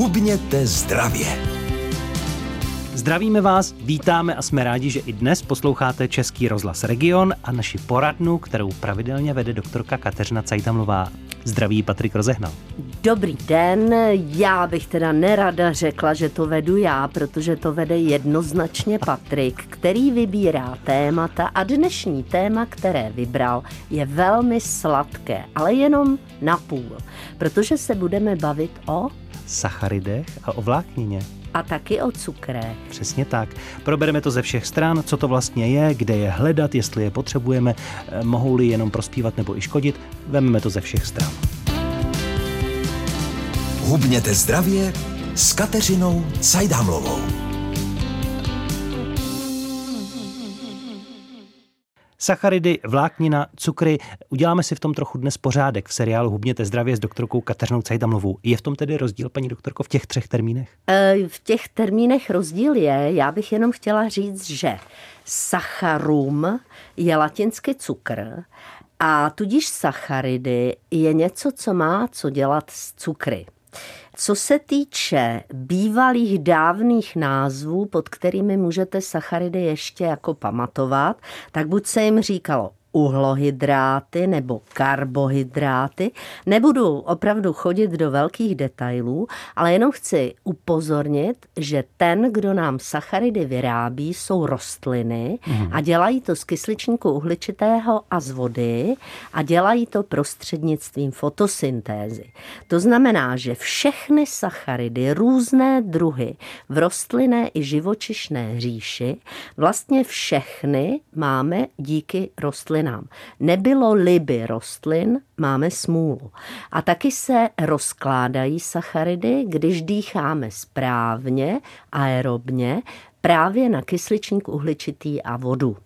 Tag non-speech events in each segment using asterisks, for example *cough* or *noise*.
Hubněte zdravě. Zdravíme vás, vítáme a jsme rádi, že i dnes posloucháte Český rozhlas Region a naši poradnu, kterou pravidelně vede doktorka Kateřina Cajtamlová. Zdraví Patrik Rozehnal. Dobrý den, já bych teda nerada řekla, že to vedu já, protože to vede jednoznačně Patrik, který vybírá témata a dnešní téma, které vybral, je velmi sladké, ale jenom na půl, protože se budeme bavit o sacharidech a o vláknině a taky o cukrech. Přesně tak. Probereme to ze všech stran, co to vlastně je, kde je hledat, jestli je potřebujeme, eh, mohou-li jenom prospívat nebo i škodit. Vememe to ze všech stran. Hubněte zdravě s Kateřinou Cajdámlovou. Sacharidy, vláknina, cukry. Uděláme si v tom trochu dnes pořádek v seriálu Hubněte zdravě s doktorkou Kateřinou Cajdamlovou. Je v tom tedy rozdíl, paní doktorko, v těch třech termínech? E, v těch termínech rozdíl je. Já bych jenom chtěla říct, že sacharum je latinský cukr a tudíž sacharidy je něco, co má co dělat s cukry. Co se týče bývalých dávných názvů, pod kterými můžete sacharidy ještě jako pamatovat, tak buď se jim říkalo uhlohydráty nebo karbohydráty. Nebudu opravdu chodit do velkých detailů, ale jenom chci upozornit, že ten, kdo nám sacharidy vyrábí, jsou rostliny a dělají to z kysličníku uhličitého a z vody a dělají to prostřednictvím fotosyntézy. To znamená, že všechny sacharidy, různé druhy v rostlinné i živočišné říši, vlastně všechny máme díky rostlinám rostlinám. Nebylo liby rostlin, máme smůlu. A taky se rozkládají sacharidy, když dýcháme správně, aerobně, právě na kysličník uhličitý a vodu.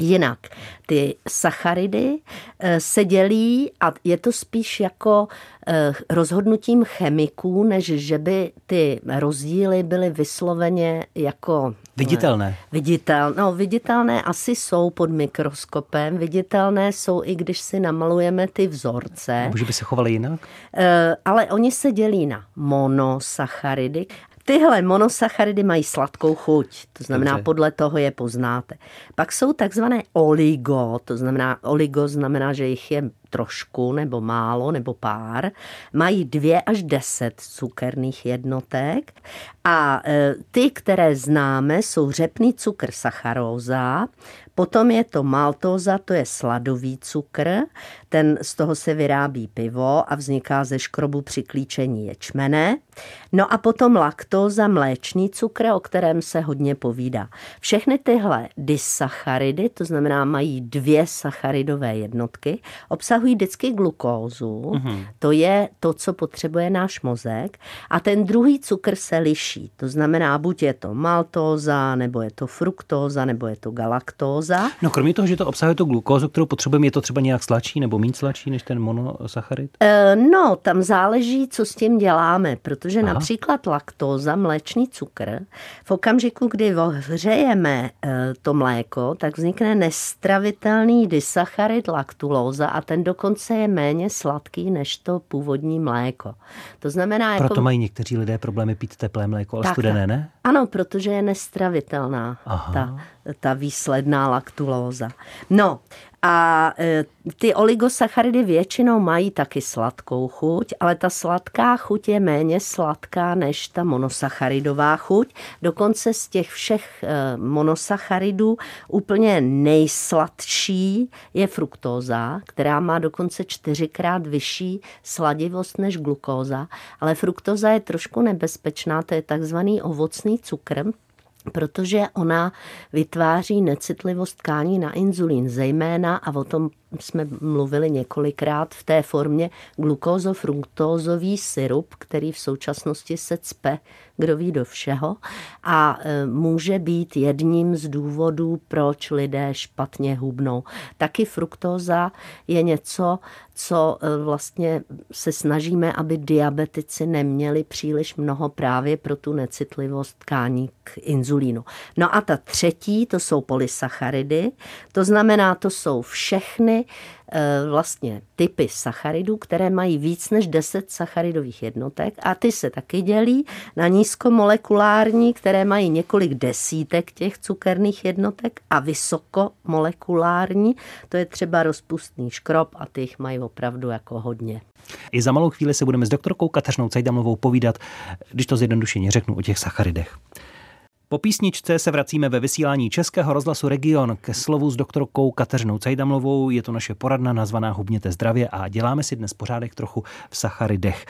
Jinak, ty sacharidy eh, se dělí a je to spíš jako eh, rozhodnutím chemiků, než že by ty rozdíly byly vysloveně jako... Viditelné. Viditel, no, viditelné asi jsou pod mikroskopem, viditelné jsou i když si namalujeme ty vzorce. Může by se chovaly jinak? Eh, ale oni se dělí na monosacharidy Tyhle monosacharidy mají sladkou chuť, to znamená, Dobře. podle toho je poznáte. Pak jsou takzvané oligo, to znamená, oligo znamená, že jich je trošku nebo málo nebo pár, mají dvě až deset cukerných jednotek a e, ty, které známe, jsou řepný cukr sacharóza, potom je to maltóza, to je sladový cukr, ten z toho se vyrábí pivo a vzniká ze škrobu při klíčení ječmene. No a potom laktóza, mléčný cukr, o kterém se hodně povídá. Všechny tyhle disacharidy, to znamená mají dvě sacharidové jednotky, obsahují obsahují vždycky glukózu, mm-hmm. to je to, co potřebuje náš mozek, a ten druhý cukr se liší. To znamená, buď je to maltóza, nebo je to fruktóza, nebo je to galaktóza. No kromě toho, že to obsahuje tu glukózu, kterou potřebujeme, je to třeba nějak sladší nebo méně sladší než ten monosacharid? E, no, tam záleží, co s tím děláme, protože Aha. například laktóza, mléčný cukr, v okamžiku, kdy ohřejeme e, to mléko, tak vznikne nestravitelný disacharid laktulóza a ten dokonce je méně sladký než to původní mléko. To znamená... Jako... Proto mají někteří lidé problémy pít teplé mléko, ale tak, studené ne? Ano, protože je nestravitelná ta, ta výsledná laktulóza. No a e, ty oligosacharidy většinou mají taky sladkou chuť, ale ta sladká chuť je méně sladká než ta monosacharidová chuť. Dokonce z těch všech e, monosacharidů úplně nejsladší je fruktóza, která má dokonce čtyřikrát vyšší sladivost než glukóza, ale fruktóza je trošku nebezpečná, to je takzvaný ovocný cukr, protože ona vytváří necitlivost tkání na inzulín, zejména, a o tom jsme mluvili několikrát v té formě glukózofruktózový syrup, který v současnosti se cpe, kdo ví do všeho a e, může být jedním z důvodů, proč lidé špatně hubnou. Taky fruktóza je něco, co e, vlastně se snažíme, aby diabetici neměli příliš mnoho právě pro tu necitlivost tkání k inzulínu. No a ta třetí, to jsou polysacharidy, to znamená, to jsou všechny e, vlastně typy sacharidů, které mají víc než 10 sacharidových jednotek a ty se taky dělí na nízkomolekulární, které mají několik desítek těch cukerných jednotek a vysokomolekulární, to je třeba rozpustný škrob a ty jich mají opravdu jako hodně. I za malou chvíli se budeme s doktorkou Kateřinou Cajdamovou povídat, když to zjednodušeně řeknu, o těch sacharidech. Po písničce se vracíme ve vysílání Českého rozhlasu Region ke slovu s doktorkou Kateřinou Cajdamlovou. Je to naše poradna nazvaná Hubněte zdravě a děláme si dnes pořádek trochu v sacharidech.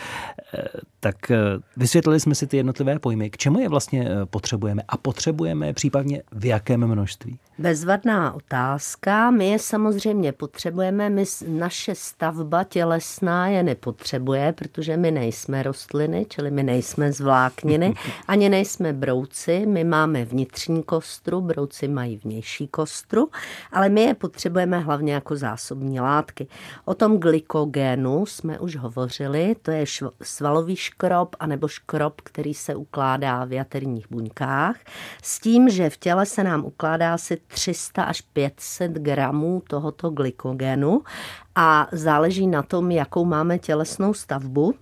Eh, tak eh, vysvětlili jsme si ty jednotlivé pojmy. K čemu je vlastně eh, potřebujeme a potřebujeme případně v jakém množství? Bezvadná otázka. My je samozřejmě potřebujeme, my, naše stavba tělesná je nepotřebuje, protože my nejsme rostliny, čili my nejsme zvlákniny, *laughs* ani nejsme brouci, my máme vnitřní kostru, brouci mají vnější kostru, ale my je potřebujeme hlavně jako zásobní látky. O tom glykogénu jsme už hovořili, to je svalový škrob anebo škrob, který se ukládá v jaterních buňkách, s tím, že v těle se nám ukládá asi 300 až 500 gramů tohoto glykogenu a záleží na tom, jakou máme tělesnou stavbu.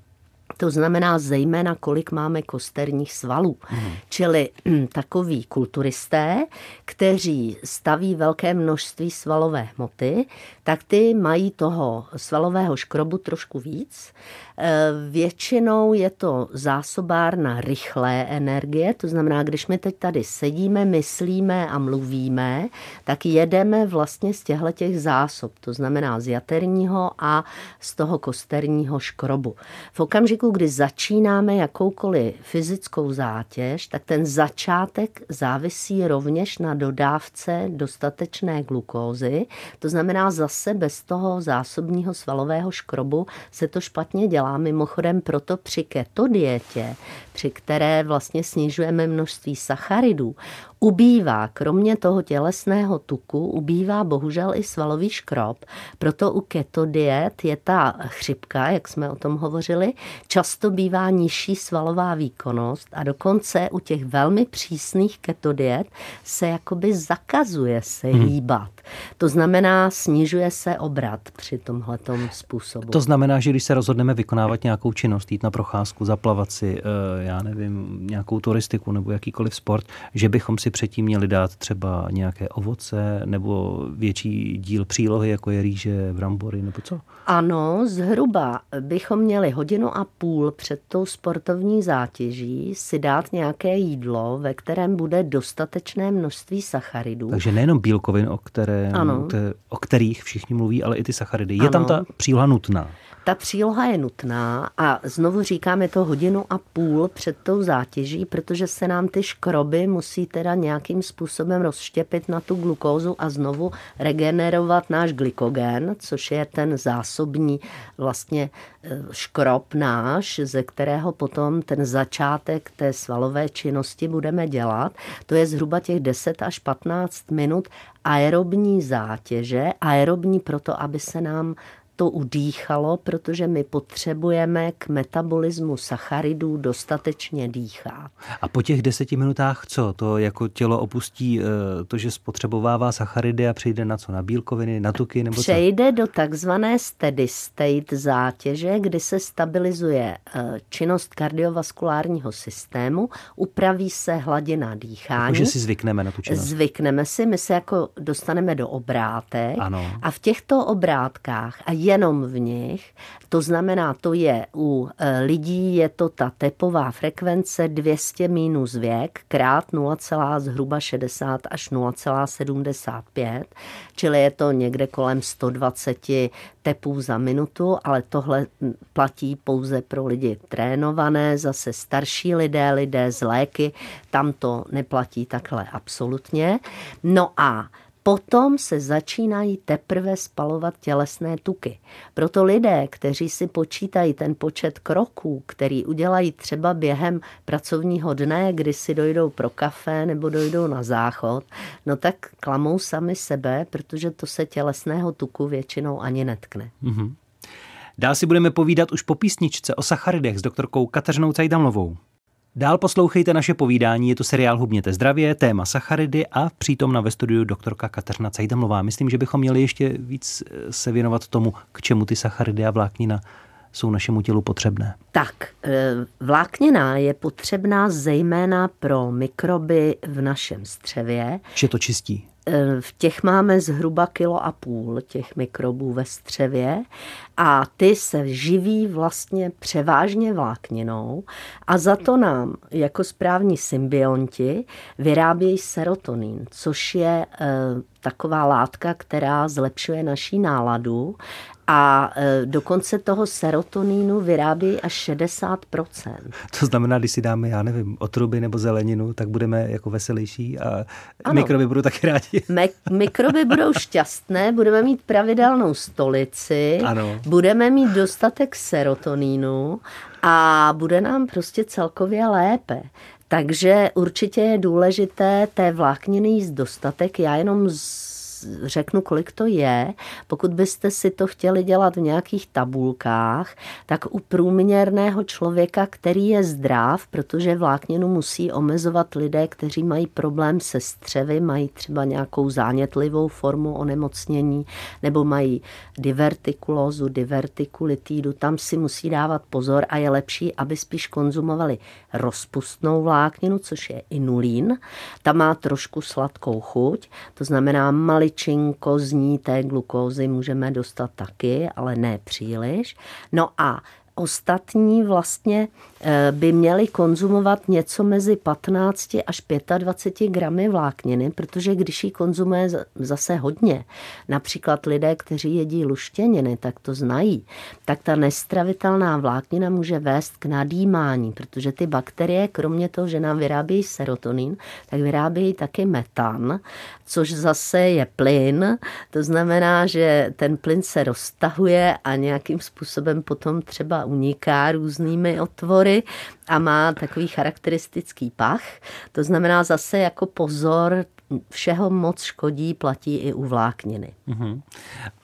To znamená zejména, kolik máme kosterních svalů. Hmm. Čili hm, takoví kulturisté, kteří staví velké množství svalové hmoty, tak ty mají toho svalového škrobu trošku víc. E, většinou je to zásobárna rychlé energie, to znamená, když my teď tady sedíme, myslíme a mluvíme, tak jedeme vlastně z těchto těch zásob, to znamená z jaterního a z toho kosterního škrobu. V okamžiku, kdy začínáme jakoukoliv fyzickou zátěž, tak ten začátek závisí rovněž na dodávce dostatečné glukózy, to znamená zase bez toho zásobního svalového škrobu se to špatně dělá dělá. Mimochodem proto při keto dietě, při které vlastně snižujeme množství sacharidů, ubývá, kromě toho tělesného tuku, ubývá bohužel i svalový škrob. Proto u keto diet je ta chřipka, jak jsme o tom hovořili, často bývá nižší svalová výkonnost a dokonce u těch velmi přísných keto diet se jakoby zakazuje se hmm. hýbat. To znamená, snižuje se obrat při tomhletom způsobu. To znamená, že když se rozhodneme vykonávat nějakou činnost, jít na procházku, zaplavat si, eh, já nevím, nějakou turistiku nebo jakýkoliv sport, že bychom si předtím měli dát třeba nějaké ovoce nebo větší díl přílohy, jako je rýže, brambory nebo co? Ano, zhruba bychom měli hodinu a půl před tou sportovní zátěží si dát nějaké jídlo, ve kterém bude dostatečné množství sacharidů. Takže nejenom bílkovin, o, které, o kterých všichni mluví, ale i ty sacharidy. Je ano. tam ta příloha nutná? Ta příloha je nutná a znovu říkáme to hodinu a půl před tou zátěží, protože se nám ty škroby musí teda nějakým způsobem rozštěpit na tu glukózu a znovu regenerovat náš glykogen, což je ten zásobní vlastně e, škrob náš, ze kterého potom ten začátek té svalové činnosti budeme dělat. To je zhruba těch 10 až 15 minut aerobní zátěže, aerobní proto, aby se nám to udýchalo, protože my potřebujeme k metabolismu sacharidů dostatečně dýchat. A po těch deseti minutách co? To jako tělo opustí eh, to, že spotřebovává sacharidy a přejde na co? Na bílkoviny, na tuky nebo Přejde co? do takzvané steady state zátěže, kdy se stabilizuje eh, činnost kardiovaskulárního systému, upraví se hladina dýchání. Jako, že si zvykneme na tu činnost. Zvykneme si, my se jako dostaneme do obrátek ano. a v těchto obrátkách a jenom v nich. To znamená, to je u e, lidí je to ta tepová frekvence 200 minus věk krát 0, zhruba 60 až 0,75, čili je to někde kolem 120 tepů za minutu, ale tohle platí pouze pro lidi trénované, zase starší lidé, lidé z léky, tam to neplatí takhle absolutně. No a potom se začínají teprve spalovat tělesné tuky. Proto lidé, kteří si počítají ten počet kroků, který udělají třeba během pracovního dne, kdy si dojdou pro kafe nebo dojdou na záchod, no tak klamou sami sebe, protože to se tělesného tuku většinou ani netkne. Mm-hmm. Dál si budeme povídat už po písničce o sacharidech s doktorkou Kateřinou Cajdamlovou. Dál poslouchejte naše povídání, je to seriál Hubněte zdravě, téma sacharidy a přítomna ve studiu doktorka Kateřina Cajdamlová. Myslím, že bychom měli ještě víc eh, se věnovat tomu, k čemu ty sacharidy a vláknina jsou našemu tělu potřebné. Tak, eh, vláknina je potřebná zejména pro mikroby v našem střevě. Že to čistí? Eh, v těch máme zhruba kilo a půl těch mikrobů ve střevě a ty se živí vlastně převážně vlákninou a za to nám jako správní symbionti vyrábějí serotonin, což je e, taková látka, která zlepšuje naší náladu a e, dokonce toho serotonínu vyrábí až 60%. To znamená, když si dáme, já nevím, otruby nebo zeleninu, tak budeme jako veselější a ano. mikroby budou taky rádi. Me- mikroby budou šťastné, budeme mít pravidelnou stolici, ano. budeme mít dostatek serotonínu a bude nám prostě celkově lépe. Takže určitě je důležité té vlákniny jíst dostatek. Já jenom z řeknu, kolik to je. Pokud byste si to chtěli dělat v nějakých tabulkách, tak u průměrného člověka, který je zdrav, protože vlákninu musí omezovat lidé, kteří mají problém se střevy, mají třeba nějakou zánětlivou formu onemocnění, nebo mají divertikulózu, divertikulitídu, tam si musí dávat pozor a je lepší, aby spíš konzumovali rozpustnou vlákninu, což je inulín. Ta má trošku sladkou chuť, to znamená malý maličinko z ní té glukózy můžeme dostat taky, ale ne příliš. No a ostatní vlastně eh, by měli konzumovat něco mezi 15 až 25 gramy vlákniny, protože když ji konzumuje zase hodně, například lidé, kteří jedí luštěniny, tak to znají, tak ta nestravitelná vláknina může vést k nadýmání, protože ty bakterie, kromě toho, že nám vyrábějí serotonin, tak vyrábějí taky metan, což zase je plyn, to znamená, že ten plyn se roztahuje a nějakým způsobem potom třeba uniká různými otvory a má takový charakteristický pach. To znamená zase jako pozor, všeho moc škodí, platí i u vlákniny. Uh-huh.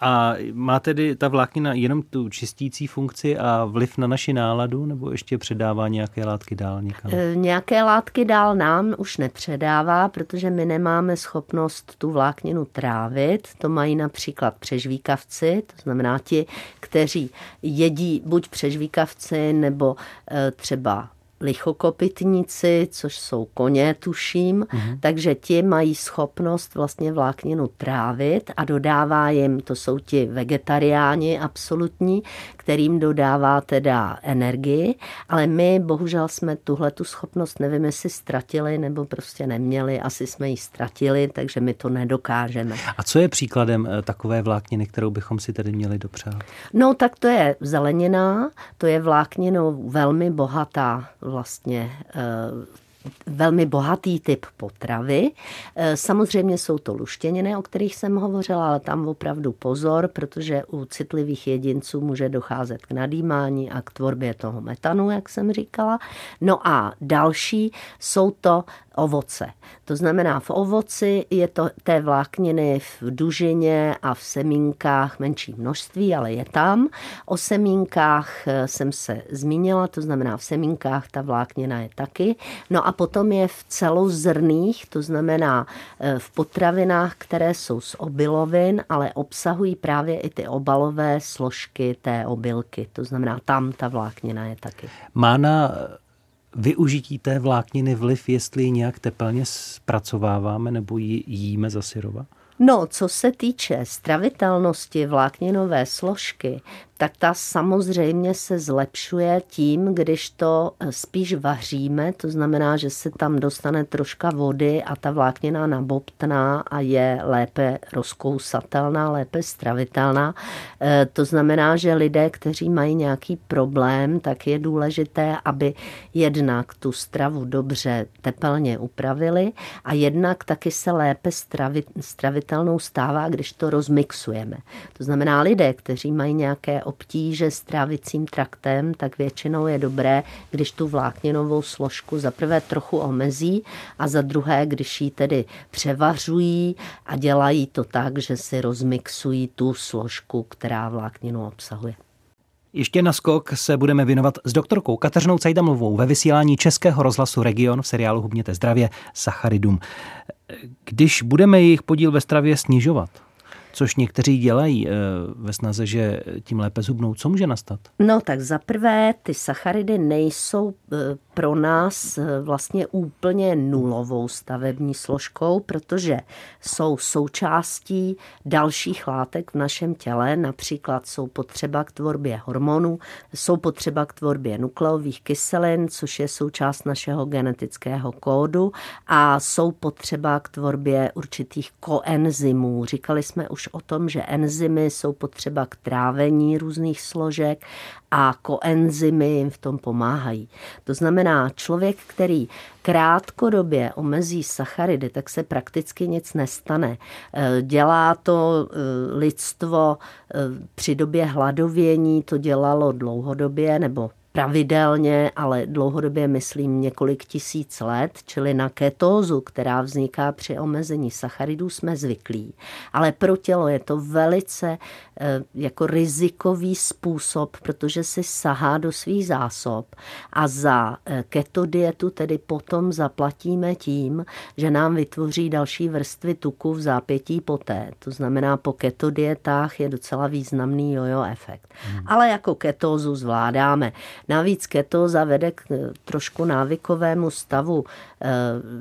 A má tedy ta vláknina jenom tu čistící funkci a vliv na naši náladu, nebo ještě předává nějaké látky dál někam? E, nějaké látky dál nám už nepředává, protože my nemáme schopnost tu vlákninu trávit. To mají například přežvíkavci, to znamená ti, kteří jedí buď přežvíkavci nebo e, třeba lichokopitníci, což jsou koně, tuším, mm-hmm. takže ti mají schopnost vlastně vlákninu trávit a dodává jim, to jsou ti vegetariáni absolutní, kterým dodává teda energii, ale my bohužel jsme tuhle tu schopnost, nevím, jestli ztratili nebo prostě neměli, asi jsme ji ztratili, takže my to nedokážeme. A co je příkladem eh, takové vlákniny, kterou bychom si tedy měli dopřát? No tak to je zelenina, to je vlákninou velmi bohatá vlastně eh, velmi bohatý typ potravy. Eh, samozřejmě jsou to luštěniny, o kterých jsem hovořila, ale tam opravdu pozor, protože u citlivých jedinců může docházet k nadýmání a k tvorbě toho metanu, jak jsem říkala. No a další jsou to ovoce. To znamená, v ovoci je to té vlákniny v dužině a v semínkách menší množství, ale je tam. O semínkách eh, jsem se zmínila, to znamená v semínkách ta vláknina je taky. No a potom je v celozrných, to znamená eh, v potravinách, které jsou z obilovin, ale obsahují právě i ty obalové složky té obilky. To znamená, tam ta vláknina je taky. Má na využití té vlákniny vliv, jestli ji nějak tepelně zpracováváme nebo ji jíme za syrova? No, co se týče stravitelnosti vlákninové složky, tak ta samozřejmě se zlepšuje tím, když to eh, spíš vaříme, to znamená, že se tam dostane troška vody a ta vláknina nabobtná a je lépe rozkousatelná, lépe stravitelná. Eh, to znamená, že lidé, kteří mají nějaký problém, tak je důležité, aby jednak tu stravu dobře tepelně upravili a jednak taky se lépe stravit, stravitelnou stává, když to rozmixujeme. To znamená, lidé, kteří mají nějaké obtíže s trávicím traktem, tak většinou je dobré, když tu vlákninovou složku za prvé trochu omezí a za druhé, když ji tedy převařují a dělají to tak, že si rozmixují tu složku, která vlákninu obsahuje. Ještě na skok se budeme věnovat s doktorkou Kateřinou Cajdamlovou ve vysílání Českého rozhlasu Region v seriálu Hubněte zdravě Sacharidum. Když budeme jejich podíl ve stravě snižovat, což někteří dělají eh, ve snaze, že tím lépe zubnou. Co může nastat? No tak za prvé, ty sacharidy nejsou eh, pro nás eh, vlastně úplně nulovou stavební složkou, protože jsou součástí dalších látek v našem těle, například jsou potřeba k tvorbě hormonů, jsou potřeba k tvorbě nukleových kyselin, což je součást našeho genetického kódu a jsou potřeba k tvorbě určitých koenzymů. Říkali jsme už o tom, že enzymy jsou potřeba k trávení různých složek a koenzymy jim v tom pomáhají. To znamená, člověk, který krátkodobě omezí sacharidy, tak se prakticky nic nestane. E, dělá to e, lidstvo e, při době hladovění, to dělalo dlouhodobě nebo pravidelně, ale dlouhodobě myslím několik tisíc let, čili na ketózu, která vzniká při omezení sacharidů, jsme zvyklí. Ale pro tělo je to velice eh, jako rizikový způsob, protože si sahá do svých zásob a za eh, keto dietu tedy potom zaplatíme tím, že nám vytvoří další vrstvy tuku v zápětí poté. To znamená, po keto dietách je docela významný jojo efekt. Hmm. Ale jako ketózu zvládáme. Navíc ketóza vede k eh, trošku návykovému stavu eh,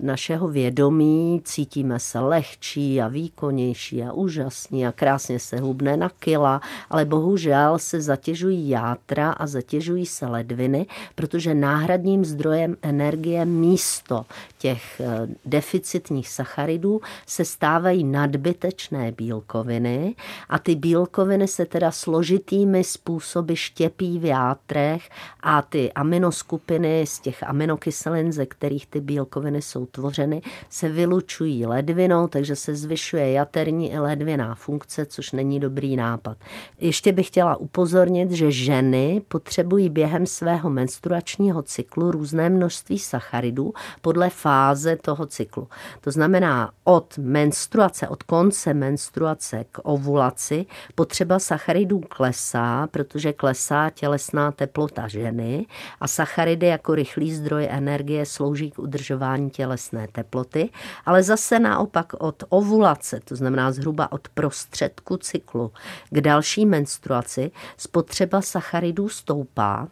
našeho vědomí. Cítíme se lehčí a výkonnější a úžasní a krásně se hubne na kila, ale bohužel se zatěžují játra a zatěžují se ledviny, protože náhradním zdrojem energie místo těch eh, deficitních sacharidů se stávají nadbytečné bílkoviny a ty bílkoviny se teda složitými způsoby štěpí v játrech a ty aminoskupiny z těch aminokyselin, ze kterých ty bílkoviny jsou tvořeny, se vylučují ledvinou, takže se zvyšuje jaterní i ledviná funkce, což není dobrý nápad. Ještě bych chtěla upozornit, že ženy potřebují během svého menstruačního cyklu různé množství sacharidů podle fáze toho cyklu. To znamená od menstruace, od konce menstruace k ovulaci potřeba sacharidů klesá, protože klesá tělesná teplota žen ženy a sacharidy jako rychlý zdroj energie slouží k udržování tělesné teploty, ale zase naopak od ovulace, to znamená zhruba od prostředku cyklu k další menstruaci, spotřeba sacharidů stoupá,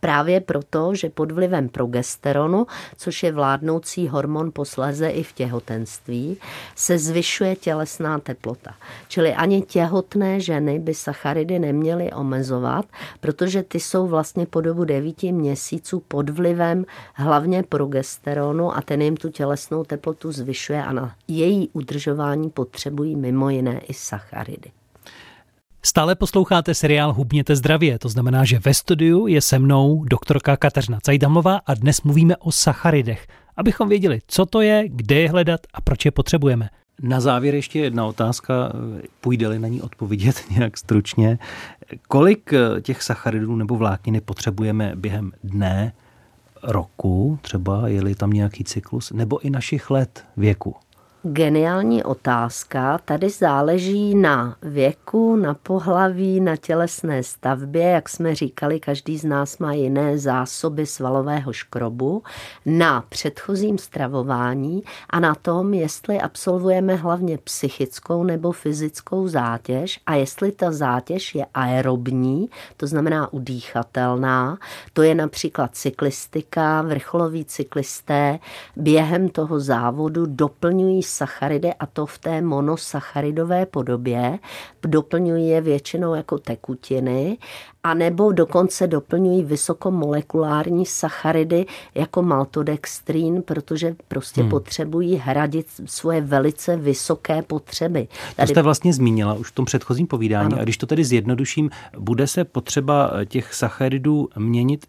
Právě proto, že pod vlivem progesteronu, což je vládnoucí hormon posléze i v těhotenství, se zvyšuje tělesná teplota. Čili ani těhotné ženy by sacharidy neměly omezovat, protože ty jsou vlastně po dobu devíti měsíců pod vlivem hlavně progesteronu a ten jim tu tělesnou teplotu zvyšuje a na její udržování potřebují mimo jiné i sacharidy. Stále posloucháte seriál Hubněte zdravě, to znamená, že ve studiu je se mnou doktorka Kateřina Cajdamová a dnes mluvíme o sacharidech, abychom věděli, co to je, kde je hledat a proč je potřebujeme. Na závěr ještě jedna otázka, půjde-li na ní odpovědět *laughs* nějak stručně. Kolik těch sacharidů nebo vlákniny potřebujeme během dne, roku, třeba je-li tam nějaký cyklus, nebo i našich let věku? Geniální otázka. Tady záleží na věku, na pohlaví, na tělesné stavbě. Jak jsme říkali, každý z nás má jiné zásoby svalového škrobu, na předchozím stravování a na tom, jestli absolvujeme hlavně psychickou nebo fyzickou zátěž a jestli ta zátěž je aerobní, to znamená udýchatelná. To je například cyklistika, vrcholoví cyklisté během toho závodu doplňují sacharidy a to v té monosacharidové podobě. Doplňují je většinou jako tekutiny a nebo dokonce doplňují vysokomolekulární sacharidy jako maltodextrin, protože prostě hmm. potřebují hradit svoje velice vysoké potřeby. Tady... To jste vlastně zmínila už v tom předchozím povídání. Ano. A když to tedy zjednoduším, bude se potřeba těch sacharidů měnit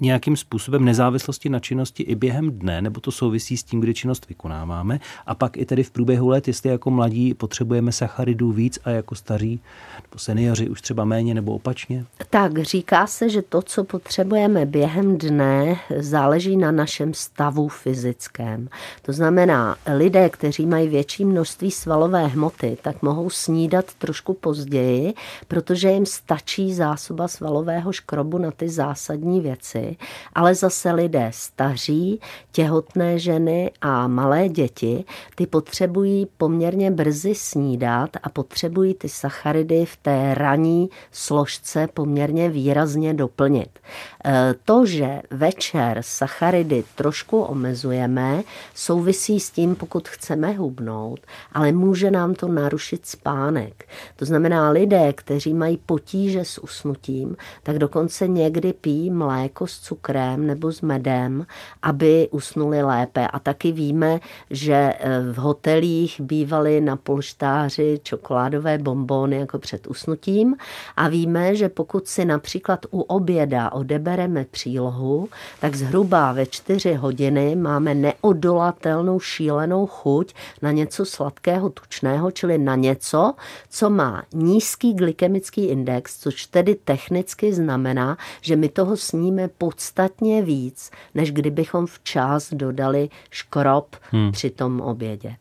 nějakým způsobem nezávislosti na činnosti i během dne, nebo to souvisí s tím, kdy činnost vykonáváme. A pak i tedy v průběhu let, jestli jako mladí potřebujeme sacharidů víc a jako staří nebo seniori už třeba méně nebo opačně? Tak říká se, že to, co potřebujeme během dne, záleží na našem stavu fyzickém. To znamená, lidé, kteří mají větší množství svalové hmoty, tak mohou snídat trošku později, protože jim stačí zásoba svalového škrobu na ty zásadní věci, ale zase lidé staří, těhotné ženy a malé děti, ty potřebují poměrně brzy snídat a potřebují ty sacharidy v té raní složce poměrně výrazně doplnit. E, to, že večer sacharidy trošku omezujeme, souvisí s tím, pokud chceme hubnout, ale může nám to narušit spánek. To znamená, lidé, kteří mají potíže s usnutím, tak dokonce někdy pijí mléko s cukrem nebo s medem, aby usnuli lépe. A taky víme, že e, v hotelích bývaly na polštáři čokoládové bombóny jako před usnutím a víme, že pokud si například u oběda odebereme přílohu, tak zhruba ve čtyři hodiny máme neodolatelnou šílenou chuť na něco sladkého, tučného, čili na něco, co má nízký glykemický index, což tedy technicky znamená, že my toho sníme podstatně víc, než kdybychom včas dodali škrob hmm. při tom obědě.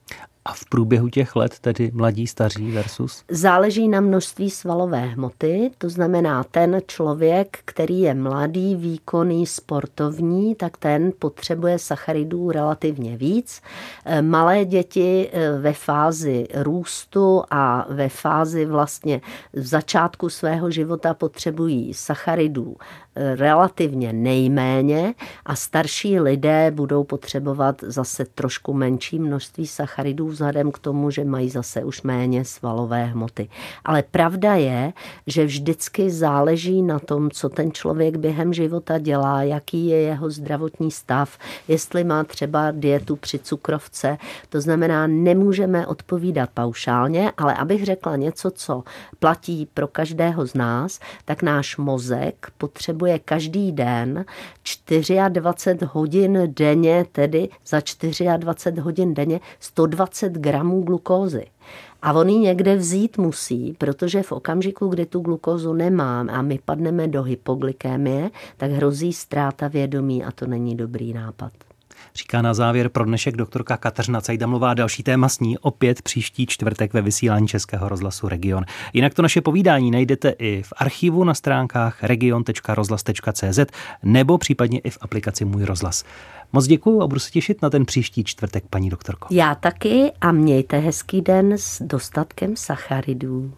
A v průběhu těch let, tedy mladí, staří versus? Záleží na množství svalové hmoty, to znamená ten člověk, který je mladý, výkonný, sportovní, tak ten potřebuje sacharidů relativně víc. Eh, malé děti eh, ve fázi růstu a ve fázi vlastně v začátku svého života potřebují sacharidů relativně nejméně a starší lidé budou potřebovat zase trošku menší množství sacharidů vzhledem k tomu, že mají zase už méně svalové hmoty. Ale pravda je, že vždycky záleží na tom, co ten člověk během života dělá, jaký je jeho zdravotní stav, jestli má třeba dietu při cukrovce. To znamená, nemůžeme odpovídat paušálně, ale abych řekla něco, co platí pro každého z nás, tak náš mozek potřebuje potřebuje každý den 24 hodin denně, tedy za 24 hodin denně 120 gramů glukózy. A on ji někde vzít musí, protože v okamžiku, kdy tu glukózu nemám a my padneme do hypoglykémie, tak hrozí ztráta vědomí a to není dobrý nápad. Říká na závěr pro dnešek doktorka Kateřina Cajdamlová další téma s ní opět příští čtvrtek ve vysílání Českého rozhlasu Region. Jinak to naše povídání najdete i v archivu na stránkách region.rozhlas.cz nebo případně i v aplikaci Můj rozhlas. Moc děkuji a budu se těšit na ten příští čtvrtek, paní doktorko. Já taky a mějte hezký den s dostatkem sacharidů.